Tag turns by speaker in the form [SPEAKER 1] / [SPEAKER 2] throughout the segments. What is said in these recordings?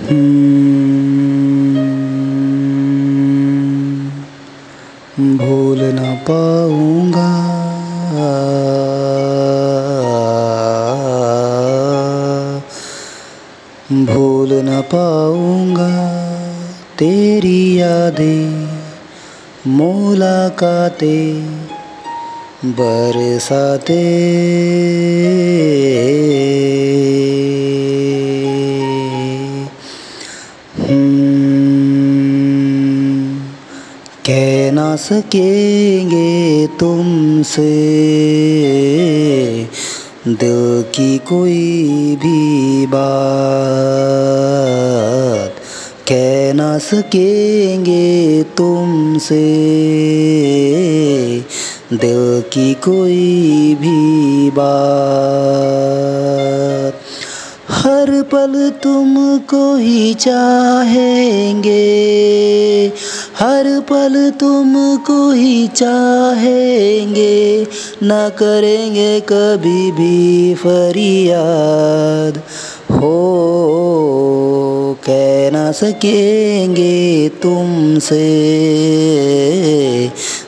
[SPEAKER 1] हम्म, भूल न पाऊँगा। भूल न पाऊँगा तेरी यादें मुलाकातें बरसाते। ना सकेंगे तुमसे। दिल की कोई भी बात कह ना सकेंगे तुमसे। दिल की कोई भी बात। हर पल तुमको ही चाहेंगे। हर पल तुमको ही चाहेंगे, न करेंगे कभी भी फरियाद। हो, कह ना सकेंगे तुमसे,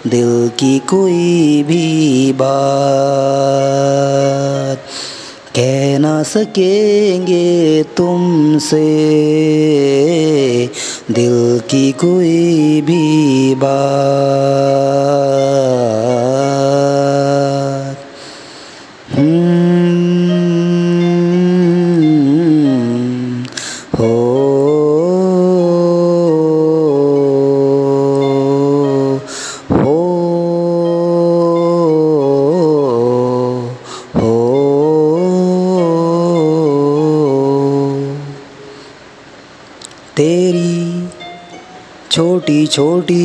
[SPEAKER 1] दिल की कोई भी बात। सकेंगे तुमसे। दिल की कोई भी बात। हम्म, छोटी छोटी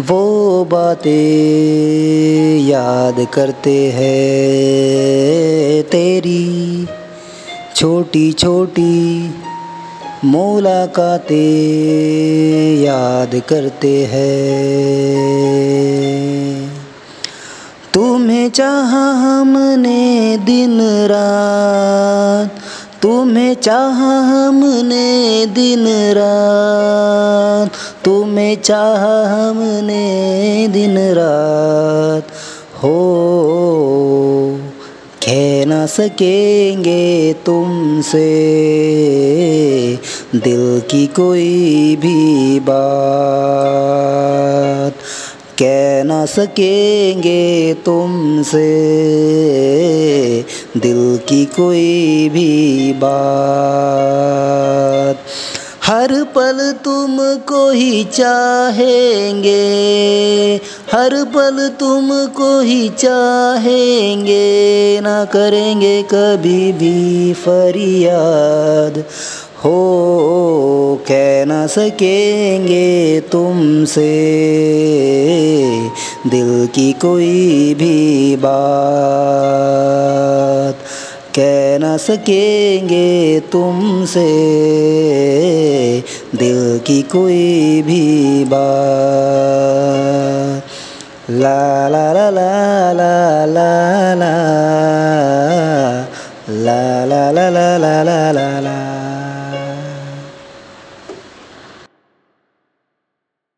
[SPEAKER 1] वो बातें याद करते हैं। तेरी छोटी छोटी मुलाकातें याद करते हैं। तुम्हें चाहा हमने दिन रात, तुम्हें चाहा हमने दिन रात, तुम्हें चाहा हमने दिन रात। हो, कह ना सकेंगे तुमसे, दिल की कोई भी बात। कह ना सकेंगे तुमसे, दिल की कोई भी बात। हर पल तुमको ही चाहेंगे, हर पल तुमको ही चाहेंगे, ना करेंगे कभी भी फरियाद। हो कह ना सकेंगे तुमसे, दिल की कोई भी बात। कह ना सकेंगे तुमसे दिल की कोई भी बात ला ला ला ला ला ला ला ला ला ला ला ला ला